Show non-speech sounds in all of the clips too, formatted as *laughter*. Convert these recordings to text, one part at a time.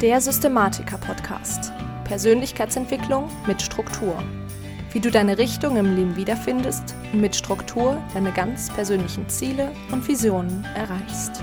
Der Systematiker-Podcast. Persönlichkeitsentwicklung mit Struktur. Wie du deine Richtung im Leben wiederfindest und mit Struktur deine ganz persönlichen Ziele und Visionen erreichst.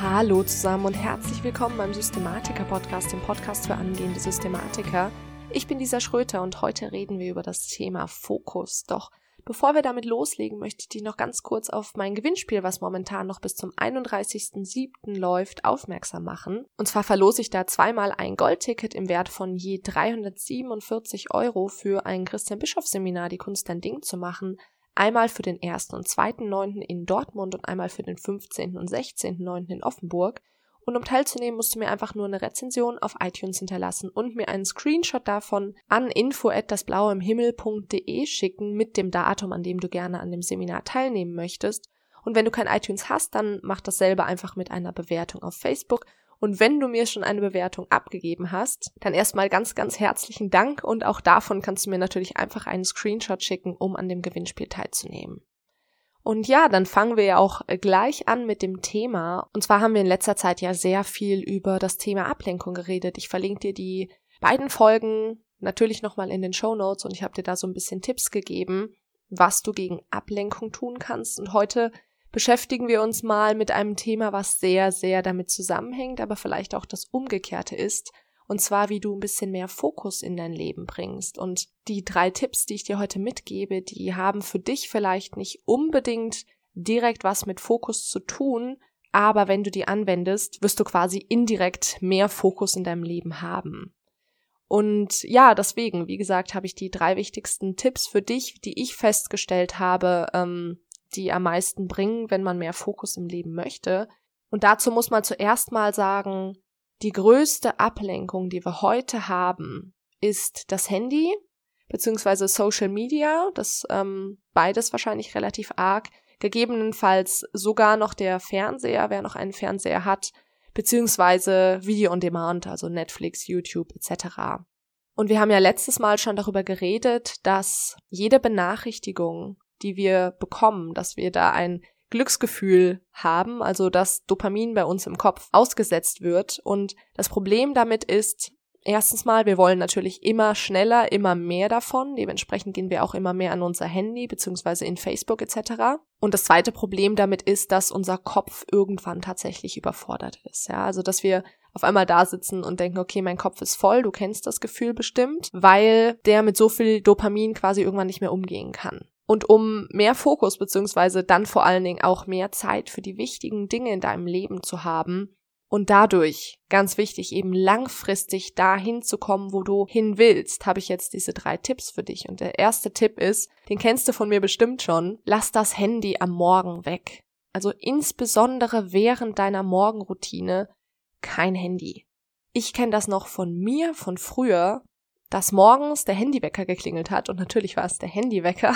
Hallo zusammen und herzlich willkommen beim Systematiker-Podcast, dem Podcast für angehende Systematiker. Ich bin Lisa Schröter und heute reden wir über das Thema Fokus. Doch Bevor wir damit loslegen, möchte ich dich noch ganz kurz auf mein Gewinnspiel, was momentan noch bis zum 31.07. läuft, aufmerksam machen. Und zwar verlose ich da zweimal ein Goldticket im Wert von je 347 Euro für ein Christian Bischoff Seminar, die Kunst dein Ding zu machen. Einmal für den 1. und 2.9. in Dortmund und einmal für den 15. und 16.9. in Offenburg. Und um teilzunehmen, musst du mir einfach nur eine Rezension auf iTunes hinterlassen und mir einen Screenshot davon an info@dasblaueimhimmel.de schicken mit dem Datum, an dem du gerne an dem Seminar teilnehmen möchtest. Und wenn du kein iTunes hast, dann mach dasselbe einfach mit einer Bewertung auf Facebook. Und wenn du mir schon eine Bewertung abgegeben hast, dann erstmal ganz, ganz herzlichen Dank und auch davon kannst du mir natürlich einfach einen Screenshot schicken, um an dem Gewinnspiel teilzunehmen. Und ja, dann fangen wir ja auch äh, gleich an mit dem Thema. Und zwar haben wir in letzter Zeit ja sehr viel über das Thema Ablenkung geredet. Ich verlinke dir die beiden Folgen natürlich nochmal in den Show Notes und ich habe dir da so ein bisschen Tipps gegeben, was du gegen Ablenkung tun kannst. Und heute beschäftigen wir uns mal mit einem Thema, was sehr, sehr damit zusammenhängt, aber vielleicht auch das Umgekehrte ist. Und zwar, wie du ein bisschen mehr Fokus in dein Leben bringst. Und die drei Tipps, die ich dir heute mitgebe, die haben für dich vielleicht nicht unbedingt direkt was mit Fokus zu tun, aber wenn du die anwendest, wirst du quasi indirekt mehr Fokus in deinem Leben haben. Und ja, deswegen, wie gesagt, habe ich die drei wichtigsten Tipps für dich, die ich festgestellt habe, ähm, die am meisten bringen, wenn man mehr Fokus im Leben möchte. Und dazu muss man zuerst mal sagen, die größte Ablenkung, die wir heute haben, ist das Handy beziehungsweise Social Media, das ähm, beides wahrscheinlich relativ arg, gegebenenfalls sogar noch der Fernseher, wer noch einen Fernseher hat, beziehungsweise Video on Demand, also Netflix, YouTube etc. Und wir haben ja letztes Mal schon darüber geredet, dass jede Benachrichtigung, die wir bekommen, dass wir da ein Glücksgefühl haben, also dass Dopamin bei uns im Kopf ausgesetzt wird. Und das Problem damit ist, erstens mal, wir wollen natürlich immer schneller, immer mehr davon. Dementsprechend gehen wir auch immer mehr an unser Handy beziehungsweise in Facebook etc. Und das zweite Problem damit ist, dass unser Kopf irgendwann tatsächlich überfordert ist. Ja, also dass wir auf einmal da sitzen und denken, okay, mein Kopf ist voll, du kennst das Gefühl bestimmt, weil der mit so viel Dopamin quasi irgendwann nicht mehr umgehen kann. Und um mehr Fokus beziehungsweise dann vor allen Dingen auch mehr Zeit für die wichtigen Dinge in deinem Leben zu haben und dadurch, ganz wichtig, eben langfristig dahin zu kommen, wo du hin willst, habe ich jetzt diese drei Tipps für dich. Und der erste Tipp ist, den kennst du von mir bestimmt schon, lass das Handy am Morgen weg. Also insbesondere während deiner Morgenroutine kein Handy. Ich kenne das noch von mir, von früher dass morgens der Handywecker geklingelt hat und natürlich war es der Handywecker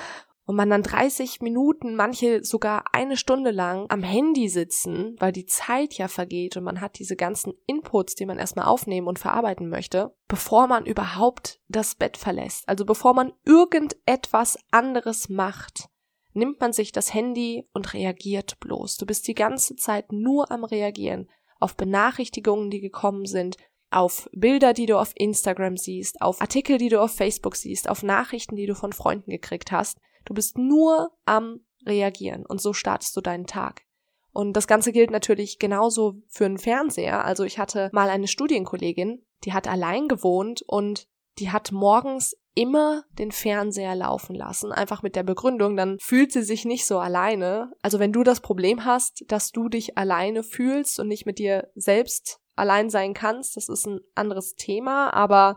*laughs* und man dann 30 Minuten, manche sogar eine Stunde lang am Handy sitzen, weil die Zeit ja vergeht und man hat diese ganzen Inputs, die man erstmal aufnehmen und verarbeiten möchte, bevor man überhaupt das Bett verlässt. Also bevor man irgendetwas anderes macht, nimmt man sich das Handy und reagiert bloß. Du bist die ganze Zeit nur am Reagieren auf Benachrichtigungen, die gekommen sind, auf Bilder, die du auf Instagram siehst, auf Artikel, die du auf Facebook siehst, auf Nachrichten, die du von Freunden gekriegt hast. Du bist nur am Reagieren und so startest du deinen Tag. Und das Ganze gilt natürlich genauso für einen Fernseher. Also ich hatte mal eine Studienkollegin, die hat allein gewohnt und die hat morgens immer den Fernseher laufen lassen, einfach mit der Begründung, dann fühlt sie sich nicht so alleine. Also wenn du das Problem hast, dass du dich alleine fühlst und nicht mit dir selbst allein sein kannst, das ist ein anderes Thema, aber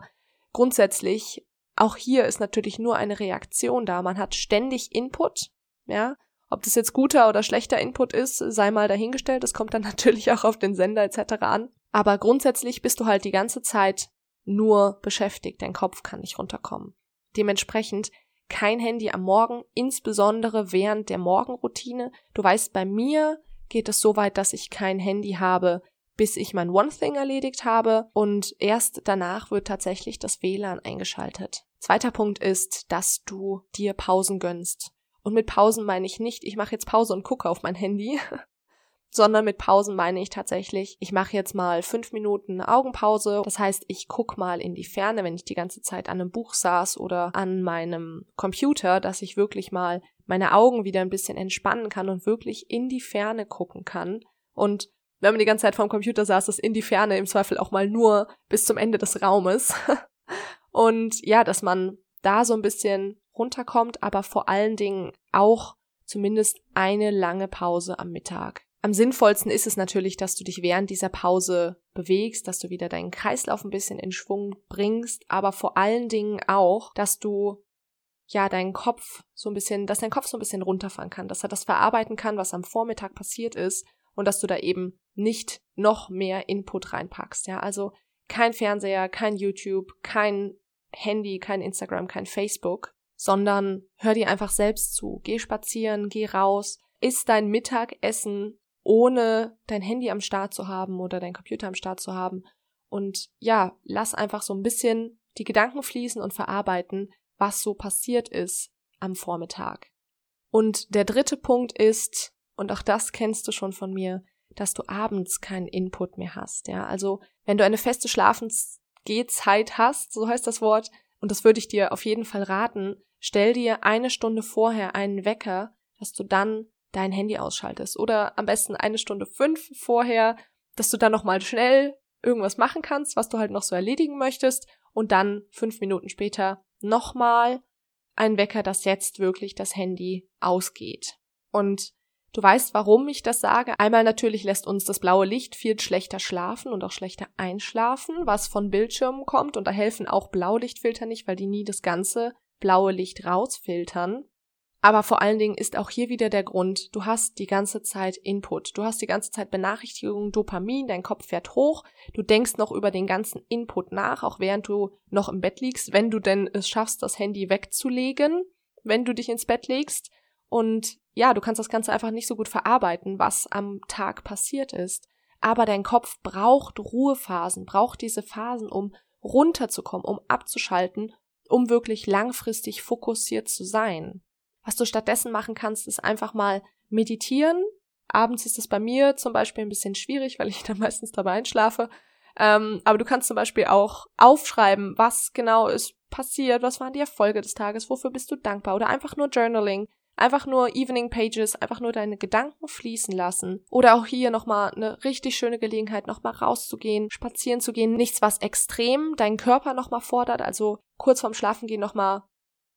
grundsätzlich auch hier ist natürlich nur eine Reaktion da. Man hat ständig Input, ja. Ob das jetzt guter oder schlechter Input ist, sei mal dahingestellt. Das kommt dann *laughs* natürlich auch auf den Sender etc. an. Aber grundsätzlich bist du halt die ganze Zeit nur beschäftigt. Dein Kopf kann nicht runterkommen. Dementsprechend kein Handy am Morgen, insbesondere während der Morgenroutine. Du weißt, bei mir geht es so weit, dass ich kein Handy habe, bis ich mein One Thing erledigt habe und erst danach wird tatsächlich das WLAN eingeschaltet. Zweiter Punkt ist, dass du dir Pausen gönnst. Und mit Pausen meine ich nicht, ich mache jetzt Pause und gucke auf mein Handy, *laughs* sondern mit Pausen meine ich tatsächlich, ich mache jetzt mal fünf Minuten Augenpause. Das heißt, ich guck mal in die Ferne, wenn ich die ganze Zeit an einem Buch saß oder an meinem Computer, dass ich wirklich mal meine Augen wieder ein bisschen entspannen kann und wirklich in die Ferne gucken kann. Und wenn man die ganze Zeit vorm Computer saß, ist in die Ferne im Zweifel auch mal nur bis zum Ende des Raumes. *laughs* und ja, dass man da so ein bisschen runterkommt, aber vor allen Dingen auch zumindest eine lange Pause am Mittag. Am sinnvollsten ist es natürlich, dass du dich während dieser Pause bewegst, dass du wieder deinen Kreislauf ein bisschen in Schwung bringst, aber vor allen Dingen auch, dass du ja deinen Kopf so ein bisschen, dass dein Kopf so ein bisschen runterfahren kann, dass er das verarbeiten kann, was am Vormittag passiert ist und dass du da eben nicht noch mehr Input reinpackst, ja, also kein Fernseher, kein YouTube, kein Handy, kein Instagram, kein Facebook, sondern hör dir einfach selbst zu. Geh spazieren, geh raus, isst dein Mittagessen, ohne dein Handy am Start zu haben oder dein Computer am Start zu haben. Und ja, lass einfach so ein bisschen die Gedanken fließen und verarbeiten, was so passiert ist am Vormittag. Und der dritte Punkt ist, und auch das kennst du schon von mir, dass du abends keinen Input mehr hast. Ja, also wenn du eine feste Schlafensgehzeit hast, so heißt das Wort, und das würde ich dir auf jeden Fall raten, stell dir eine Stunde vorher einen Wecker, dass du dann dein Handy ausschaltest. Oder am besten eine Stunde fünf vorher, dass du dann nochmal schnell irgendwas machen kannst, was du halt noch so erledigen möchtest. Und dann fünf Minuten später nochmal ein Wecker, dass jetzt wirklich das Handy ausgeht. Und Du weißt, warum ich das sage. Einmal natürlich lässt uns das blaue Licht viel schlechter schlafen und auch schlechter einschlafen, was von Bildschirmen kommt. Und da helfen auch Blaulichtfilter nicht, weil die nie das ganze blaue Licht rausfiltern. Aber vor allen Dingen ist auch hier wieder der Grund, du hast die ganze Zeit Input. Du hast die ganze Zeit Benachrichtigungen, Dopamin, dein Kopf fährt hoch. Du denkst noch über den ganzen Input nach, auch während du noch im Bett liegst, wenn du denn es schaffst, das Handy wegzulegen, wenn du dich ins Bett legst. Und ja, du kannst das Ganze einfach nicht so gut verarbeiten, was am Tag passiert ist. Aber dein Kopf braucht Ruhephasen, braucht diese Phasen, um runterzukommen, um abzuschalten, um wirklich langfristig fokussiert zu sein. Was du stattdessen machen kannst, ist einfach mal meditieren. Abends ist es bei mir zum Beispiel ein bisschen schwierig, weil ich *laughs* dann meistens dabei einschlafe. Ähm, aber du kannst zum Beispiel auch aufschreiben, was genau ist passiert, was waren die Erfolge des Tages, wofür bist du dankbar oder einfach nur Journaling. Einfach nur Evening Pages, einfach nur deine Gedanken fließen lassen. Oder auch hier nochmal eine richtig schöne Gelegenheit, nochmal rauszugehen, spazieren zu gehen. Nichts, was extrem deinen Körper nochmal fordert. Also kurz vorm Schlafengehen nochmal,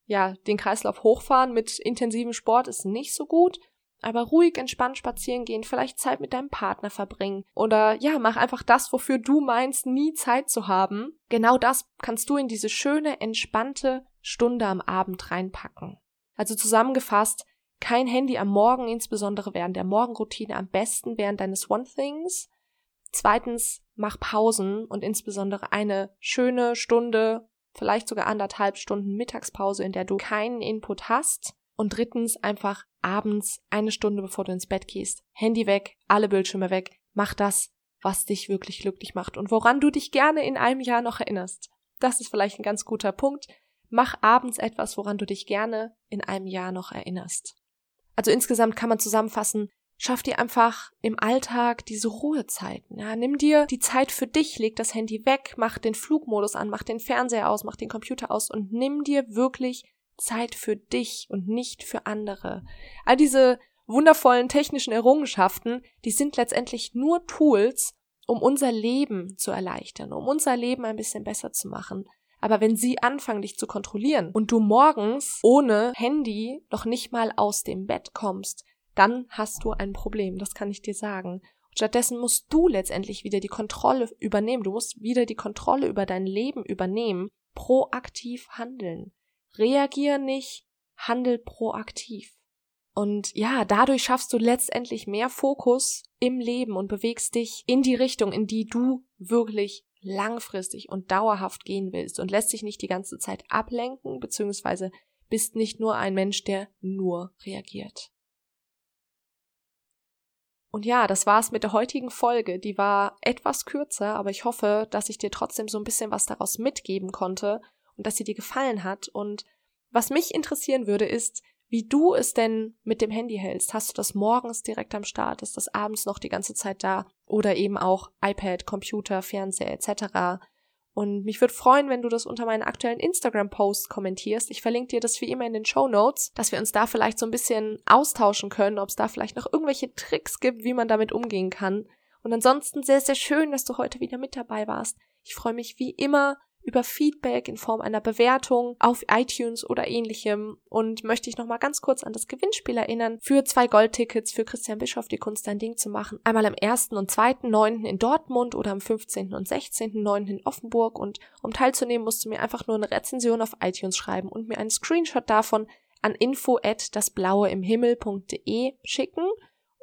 ja, den Kreislauf hochfahren mit intensivem Sport ist nicht so gut. Aber ruhig, entspannt spazieren gehen, vielleicht Zeit mit deinem Partner verbringen. Oder ja, mach einfach das, wofür du meinst, nie Zeit zu haben. Genau das kannst du in diese schöne, entspannte Stunde am Abend reinpacken. Also zusammengefasst, kein Handy am Morgen, insbesondere während der Morgenroutine, am besten während deines One Things. Zweitens, mach Pausen und insbesondere eine schöne Stunde, vielleicht sogar anderthalb Stunden Mittagspause, in der du keinen Input hast. Und drittens, einfach abends eine Stunde bevor du ins Bett gehst, Handy weg, alle Bildschirme weg, mach das, was dich wirklich glücklich macht und woran du dich gerne in einem Jahr noch erinnerst. Das ist vielleicht ein ganz guter Punkt. Mach abends etwas, woran du dich gerne in einem Jahr noch erinnerst. Also insgesamt kann man zusammenfassen, schaff dir einfach im Alltag diese Ruhezeiten. Ja, nimm dir die Zeit für dich, leg das Handy weg, mach den Flugmodus an, mach den Fernseher aus, mach den Computer aus und nimm dir wirklich Zeit für dich und nicht für andere. All diese wundervollen technischen Errungenschaften, die sind letztendlich nur Tools, um unser Leben zu erleichtern, um unser Leben ein bisschen besser zu machen. Aber wenn sie anfangen, dich zu kontrollieren und du morgens ohne Handy noch nicht mal aus dem Bett kommst, dann hast du ein Problem, das kann ich dir sagen. Stattdessen musst du letztendlich wieder die Kontrolle übernehmen. Du musst wieder die Kontrolle über dein Leben übernehmen. Proaktiv handeln. Reagier nicht, handel proaktiv. Und ja, dadurch schaffst du letztendlich mehr Fokus im Leben und bewegst dich in die Richtung, in die du wirklich langfristig und dauerhaft gehen willst und lässt sich nicht die ganze Zeit ablenken, beziehungsweise bist nicht nur ein Mensch, der nur reagiert. Und ja, das war's mit der heutigen Folge. Die war etwas kürzer, aber ich hoffe, dass ich dir trotzdem so ein bisschen was daraus mitgeben konnte und dass sie dir gefallen hat. Und was mich interessieren würde, ist, wie du es denn mit dem Handy hältst. Hast du das morgens direkt am Start? Ist das abends noch die ganze Zeit da? Oder eben auch iPad, Computer, Fernseher etc. Und mich würde freuen, wenn du das unter meinen aktuellen Instagram-Posts kommentierst. Ich verlinke dir das wie immer in den Show Notes, dass wir uns da vielleicht so ein bisschen austauschen können, ob es da vielleicht noch irgendwelche Tricks gibt, wie man damit umgehen kann. Und ansonsten sehr, sehr schön, dass du heute wieder mit dabei warst. Ich freue mich wie immer über Feedback in Form einer Bewertung auf iTunes oder ähnlichem und möchte ich nochmal ganz kurz an das Gewinnspiel erinnern, für zwei Goldtickets für Christian Bischoff die Kunst dein Ding zu machen. Einmal am 1. und 2.9. in Dortmund oder am 15. und 16.9. in Offenburg und um teilzunehmen musst du mir einfach nur eine Rezension auf iTunes schreiben und mir einen Screenshot davon an info at dasblaueimhimmel.de schicken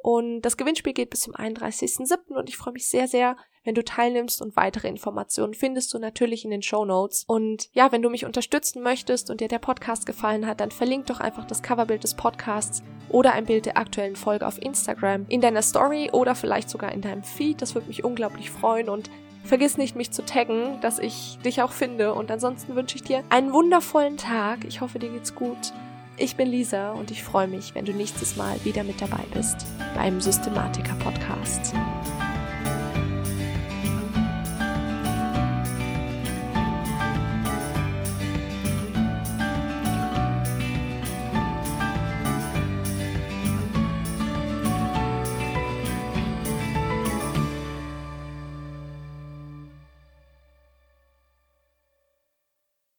und das Gewinnspiel geht bis zum 31.07. und ich freue mich sehr, sehr, wenn du teilnimmst und weitere Informationen findest du natürlich in den Show Notes. Und ja, wenn du mich unterstützen möchtest und dir der Podcast gefallen hat, dann verlink doch einfach das Coverbild des Podcasts oder ein Bild der aktuellen Folge auf Instagram in deiner Story oder vielleicht sogar in deinem Feed. Das würde mich unglaublich freuen und Vergiss nicht, mich zu taggen, dass ich dich auch finde. Und ansonsten wünsche ich dir einen wundervollen Tag. Ich hoffe, dir geht's gut. Ich bin Lisa und ich freue mich, wenn du nächstes Mal wieder mit dabei bist beim Systematiker Podcast.